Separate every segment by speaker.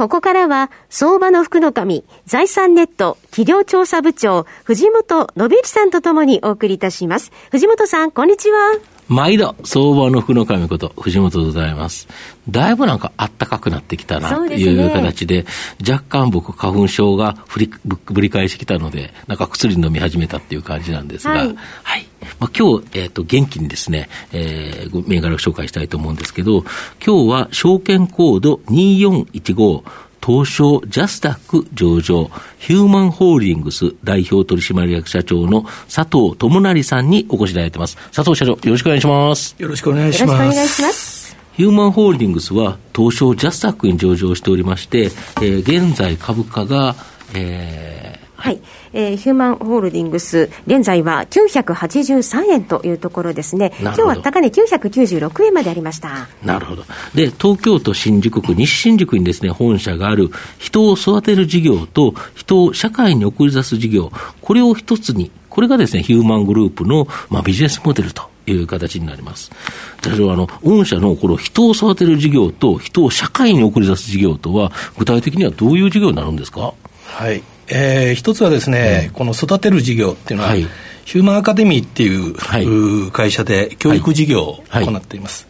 Speaker 1: ここからは、相場の福の神、財産ネット企業調査部長、藤本信之さんとともにお送りいたします。藤本さん、こんにちは。
Speaker 2: 毎度、相場の福の神こと、藤本でございます。だいぶなんかあったかくなってきたな、という形で、で若干僕、花粉症が振りぶり返してきたので、なんか薬飲み始めたっていう感じなんですが、はい。はい、まあ、今日、えっ、ー、と、元気にですね、えー、銘柄を紹介したいと思うんですけど、今日は証券コード2415、東証ジャスダック上場、ヒューマンホールディングス代表取締役社長の佐藤智成さんにお越しいただいてます。佐藤社長、よろしくお願いします。
Speaker 3: よろしくお願いします。よろしくお願いします。
Speaker 2: ヒューマンホールディングスは東証ジャスダックに上場しておりまして、えー、現在株価が、え
Speaker 1: ー、はい。えー、ヒューマンホールディングス、現在は983円というところですね。今日は高値996円までありました。
Speaker 2: なるほど。で、東京都新宿区、西新宿にですね、本社がある人を育てる事業と人を社会に送り出す事業、これを一つに、これがですね、ヒューマングループの、まあ、ビジネスモデルという形になります。例えば、あの、御社のこの人を育てる事業と人を社会に送り出す事業とは、具体的にはどういう事業になるんですか？
Speaker 3: はい。えー、一つはですね、うん、この育てる事業っていうのは、はい、ヒューマンアカデミーっていう、はい、会社で教育事業を行っています。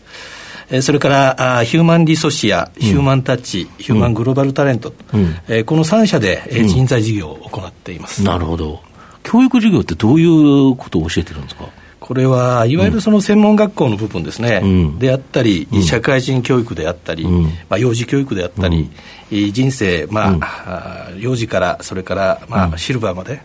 Speaker 3: はい、それからあヒューマンリソシア、ヒューマンタッチ、ヒューマングローバルタレント、うん、えー、この3社で、え人材事業を行っています、
Speaker 2: なるほど。教育事業ってどういうことを教えてるんですか？
Speaker 3: これは、いわゆるその専門学校の部分ですね、うん、であったり、社会人教育であったり、うん、まあ、幼児教育であったり、人生、まあ、うん、幼児からそれから、まあ、シルバーまで、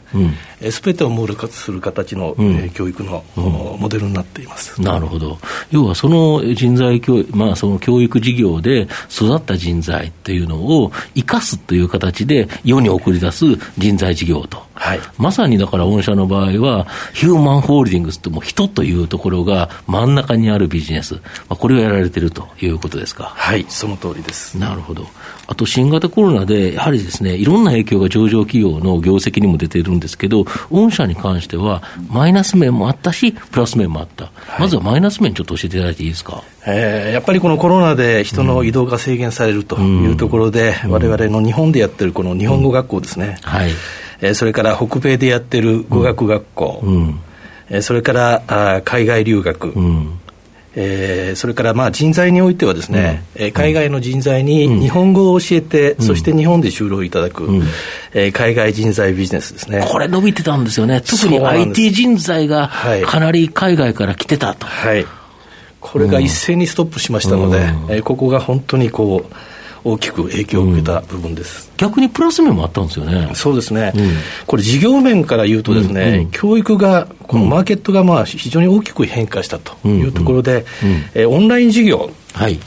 Speaker 3: す、べ、てをモデルする形の、え教育の、モデルになっています。
Speaker 2: なるほど、要はその人材教育、まあ、その教育事業で育った人材っていうのを生かすという形で世に送り出す人材事業と。はい、まさにだから御社の場合は、ヒューマンホールディングスってもう人というところが真ん中にあるビジネス、まあ、これをやられてるということですか。
Speaker 3: はい、その通りです。
Speaker 2: なるほど。あと新型コロナで、やはりですね、いろんな影響が上場企業の業績にも出ているんですけど、御社に関しては、マイナス面もあったし、プラス面もあった。はい、まずはマイナス面、ちょっと教えていただいていいですか？
Speaker 3: えー、やっぱりこのコロナで人の移動が制限されるというところで、われわれの日本でやってるこの日本語学校ですね。うん、はいえー、それから北米でやってる語学学校、うん、えー、それからあ海外留学、うん。えー、それからまあ人材においてはですね、うん、えー、海外の人材に日本語を教えて、うん、そして日本で就労いただく、うん、えー、海外人材ビジネスですね。
Speaker 2: これ伸びてたんですよね。特に IT 人材がかなり海外から来てたと。
Speaker 3: はい。これが一斉にストップしましたので、うん、えー、ここが本当にこう、大きく影響を受けた部分です、
Speaker 2: うん、逆にプラス面もあったんですよね。
Speaker 3: そうですね、うん、これ、事業面から言うとですね、うんうん、教育が、このマーケットがまあ非常に大きく変化したというところで、うんうん、えー、オンライン事業、はい。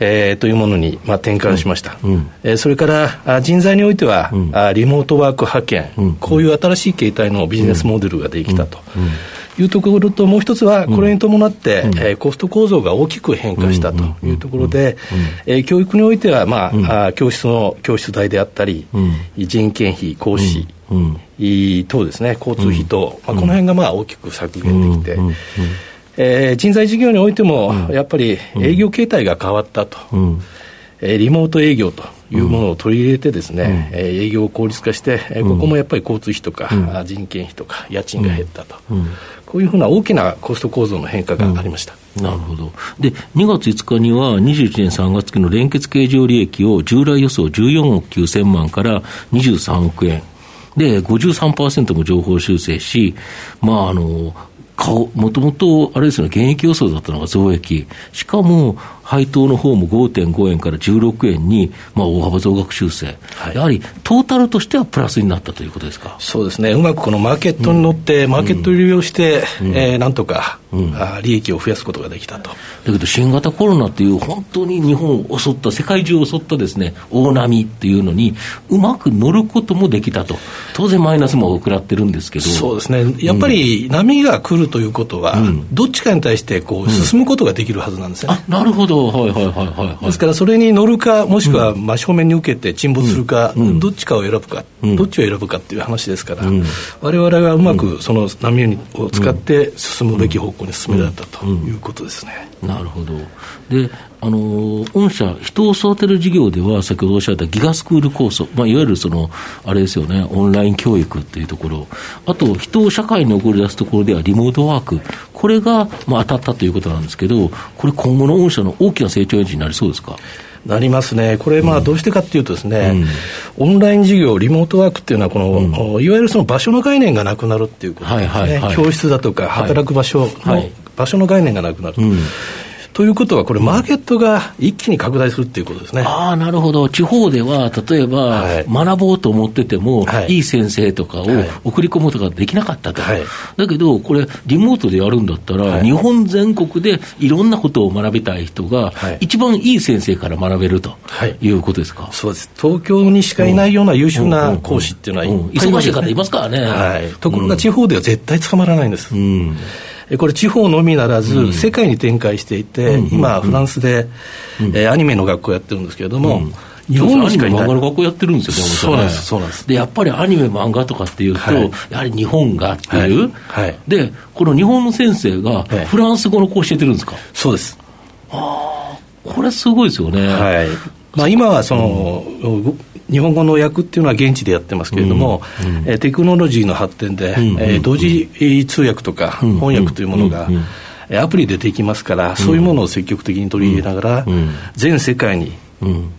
Speaker 3: えー、というものに、まあ、転換しました、うん。えー、それからあ人材においては、うん、あリモートワーク派遣、うん、こういう新しい形態のビジネスモデルができたと。うんいうところと、もう一つは、これに伴って、うん、えー、コスト構造が大きく変化したというところで、えー、教育においては、まあ、うん、あ教室の教室代であったり、うん、人件費、講師、うん、等ですね、交通費等、まあ、この辺がまあ大きく削減できて、えー、人材事業においても、やっぱり営業形態が変わったと。えリモート営業というものを取り入れてですね、うん、営業を効率化して、えここもやっぱり交通費とか、うん、人件費とか家賃が減ったと、うん、こういうふうな大きなコスト構造の変化がありました。
Speaker 2: なるほど。で、2月5日には21年3月期の連結経常利益を従来予想14億9000万から23億円。で、53%も情報修正し、まあ、あの、顔、もともと、あれですね、現役予想だったのが増益。しかも、配当の方も5.5円から16円に、まあ、大幅増額修正、はい、やはりトータルとしてはプラスになったということですか？
Speaker 3: そうですね、うまくこのマーケットに乗って、うん、マーケットを利用して、うん、えー、なんとか、うん、あ利益を増やすことができたと。だ
Speaker 2: けど、新型コロナっていう、本当に日本を襲った、世界中を襲ったですね大波っていうのに、うまく乗ることもできたと、当然マイナスも食らってるんですけど。
Speaker 3: そうですね、やっぱり波が来るということは、どっちかに対してこう進むことができるはずなんですね。
Speaker 2: なるほど、はいはいはいはい、はい、
Speaker 3: ですから、それに乗るか、もしくは真正面に受けて沈没するか、どっちかを選ぶか、どっちを選ぶかっていう話ですから、われわれがうまくその波を使って進むべき方向に進められたということですね。
Speaker 2: なるほど。であの御社、人を育てる事業では、先ほどおっしゃったギガスクール構想、まあ、いわゆるそのあれですよね、オンライン教育っていうところ、あと人を社会に送り出すところではリモートワーク、これがまあ当たったということなんですけど、これ、今後の御社の大きな成長エンジンになりそうですか？
Speaker 3: なりますね、これ、まあ、どうしてかっていうとですね、うん、オンライン授業、リモートワークっていうのはこの、うん、いわゆるその場所の概念がなくなるっていうことですね、はいはいはい、教室だとか、働く場所の、場所の概念がなくなる。うんということは、これ、マーケットが一気に拡大するっていうことですね。
Speaker 2: ああ、なるほど。地方では、例えば、はい、学ぼうと思ってても、はい、いい先生とかを送り込むとかできなかったと。はい、だけど、これ、リモートでやるんだったら、日本全国でいろんなことを学びたい人が、一番いい先生から学べるということですか？
Speaker 3: そうです。東京にしかいないような優秀な講師っていうのは、
Speaker 2: 忙しい方いますからね。
Speaker 3: はい。ところが地方では絶対捕まらないんです。うんこれ、地方のみならず、世界に展開していて、今、フランスで、えアニメの学校やってるんですけれども、
Speaker 2: 日本にしかいない。漫画の学校やってるんですよ、
Speaker 3: そうなんです、そうなんです。
Speaker 2: で、やっぱりアニメ、漫画とかっていうと、はい、やはり日本がっていう、はい。はい、で、この日本の先生が、フランス語の子教えてるんですか、
Speaker 3: そうです。
Speaker 2: ああ、これすごいですよね。
Speaker 3: はい。まあ、今はその、うん日本語の訳っていうのは現地でやってますけれども、うえテクノロジーの発展で、うえ同時通訳とか翻訳というものが、アプリでできますから、そういうものを積極的に取り入れながら、全世界に、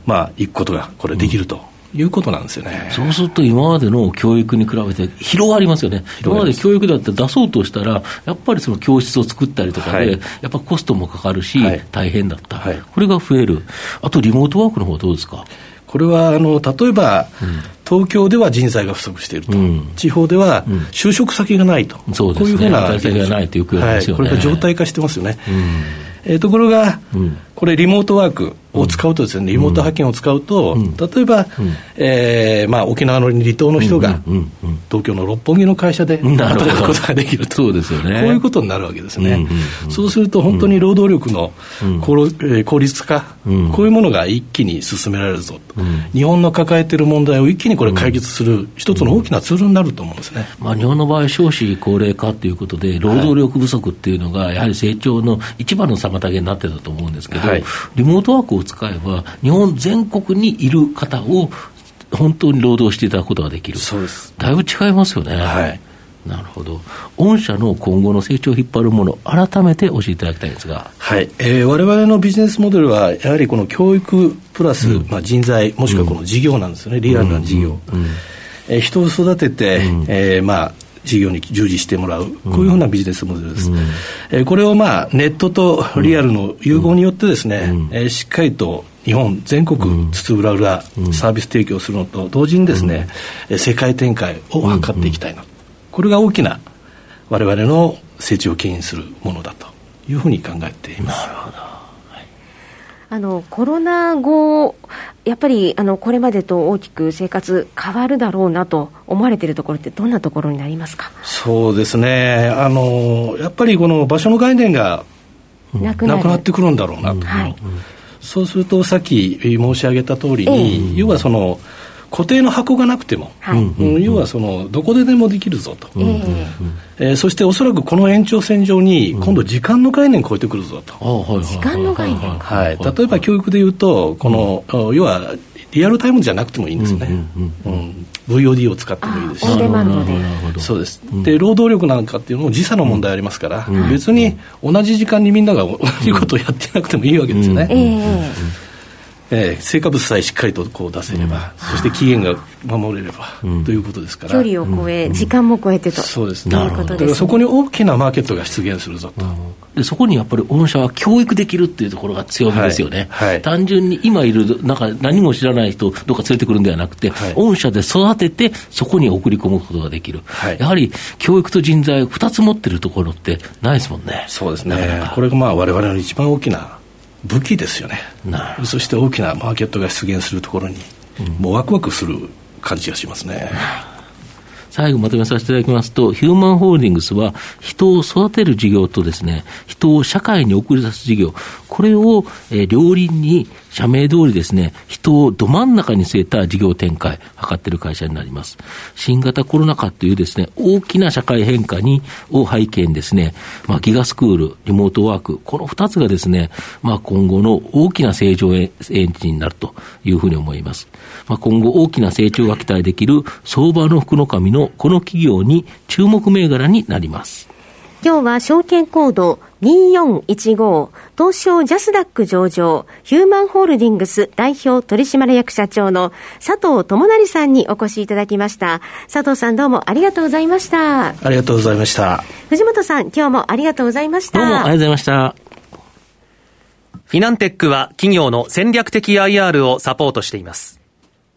Speaker 3: まあ、行くことがこれできると。いうことなんですよね。
Speaker 2: そうすると、今までの教育に比べて広がりますよね、今まで教育だって出そうとしたら、やっぱりその教室を作ったりとかで、はい、やっぱコストもかかるし、大変だった、はい、これが増える、あとリモートワークの方はどうですか？
Speaker 3: これはあの例えば、うん、東京では人材が不足していると、うん、地方では就職先がないと、
Speaker 2: うん、こういうふうな、
Speaker 3: これが状態化してますよね。えー、ところが、これ、リモートワークを使うとですね、リモート派遣を使うと、例えば、えーまあ、沖縄の離島の人が、東京の六本木の会社で働くことができると、
Speaker 2: そうですよね、
Speaker 3: こういうことになるわけですね。そうすると、本当に労働力の効率化、こういうものが一気に進められるぞと、日本の抱えている問題を一気にこれ、解決する一つの大きなツールになると思うんですね、
Speaker 2: まあ、日本の場合、少子高齢化ということで、労働力不足っていうのが、やはり成長の一番の妨げになってたと思うんですけど、リモートワークを使えば、日本全国にいる方を本当に労働していただくことができる。
Speaker 3: そうです。
Speaker 2: だいぶ違いますよね。はい。なるほど。御社の今後の成長を引っ張るもの、改めて教えていただきたいんですが。
Speaker 3: はい。えー、我々のビジネスモデルは、やはりこの教育プラス、うん、まあ、人材、もしくはこの事業なんですよね、うん、リアルな事業。うん、えー、人を育てて、うん、えー、まあ、事業に従事してもらう、こういうふうなビジネスモデルです。うん、えー、これをまあネットとリアルの融合によってですね、うん、えー、しっかりと日本全国津々浦々サービス提供するのと同時にですね、うん、世界展開を図っていきたいな、これが大きな我々の成長を牽引するものだというふうに考えています。なるほど。
Speaker 1: あのコロナ後、やっぱりあのこれまでと大きく生活変わるだろうなと思われているところって、どんなところになりますか？
Speaker 3: そうですね、あのやっぱりこの場所の概念がなくなってくるんだろうなと、はい、そうすると、さっき申し上げた通りに、えー、要はその、固定の箱がなくても、はい。うん、要はそのどこででもできるぞと、えー、えー、そしておそらくこの延長線上に、今度、時間の概念超えてくるぞと、
Speaker 1: 時間の概念
Speaker 3: はい、例えば教育でいうと、この、要はリアルタイムじゃなくてもいいんですね。うん VOD を使ってもいいです。し、そうです、で労働力なんかっていうのも時差の問題ありますから、別に同じ時間にみんなが同じことをやってなくてもいいわけですよね。えー、成果物さえしっかりとこう出せれば、うん、そして期限が守れれば、うん、ということですから。
Speaker 1: 距離を超え、うん、時間も超えてと。
Speaker 3: そうです。ね。だからそこに大きなマーケットが出現するぞと。
Speaker 2: でそこにやっぱり御社は教育できるっていうところが強みですよね、はい。はい、単純に今いる、なんか何も知らない人、どっか連れてくるんではなくて、はい、御社で育てて、そこに送り込むことができる、やはり教育と人材、2つ持ってるところってないですもんね。
Speaker 3: そうですね。これがまあ我々の一番大きな武器ですよね、そして大きなマーケットが出現するところに、もうワクワクする感じがしますね。
Speaker 2: 最後まとめさせていただきますと、ヒューマンホールディングスは、人を育てる事業とですね、人を社会に送り出す事業、これを、えー、両輪に社名通りですね、人をど真ん中に据えた事業展開、図っている会社になります。新型コロナ禍というですね、大きな社会変化に、を背景にですね、まあ、ギガスクール、リモートワーク、この二つがですね、まあ、今後の大きな成長エンジンになるというふうに思います。まあ、今後大きな成長が期待できる相場の福の神ののこの企業に注目銘柄になります。
Speaker 1: 今日は証券コード2415東証ジャスダック上場ヒューマンホールディングス代表取締役社長の佐藤智成さんにお越しいただきました。佐藤さんどうもありがとうございました。
Speaker 3: ありがとうございました。
Speaker 1: 藤本さん今日もありがとうございました。
Speaker 2: どうもありがとうございました。
Speaker 4: フィナンテックは企業の戦略的 IR をサポートしています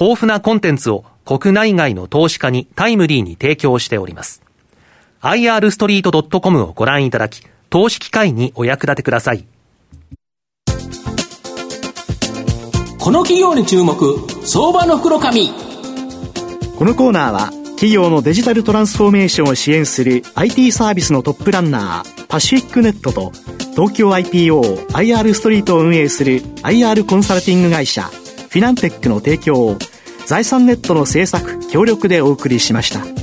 Speaker 4: 豊富なコンテンツを国内外の投資家にタイムリーに提供しております。irstreet.com をご覧いただき、投資機会にお役立てください。
Speaker 5: この企業に注目、相場の袋紙。
Speaker 6: このコーナーは、企業のデジタルトランスフォーメーションを支援する IT サービスのトップランナー、パシフィックネットと、東京 IPO、IR ストリートを運営する IR コンサルティング会社、フィナンテックの提供を、財産ネットの制作、協力でお送りしました。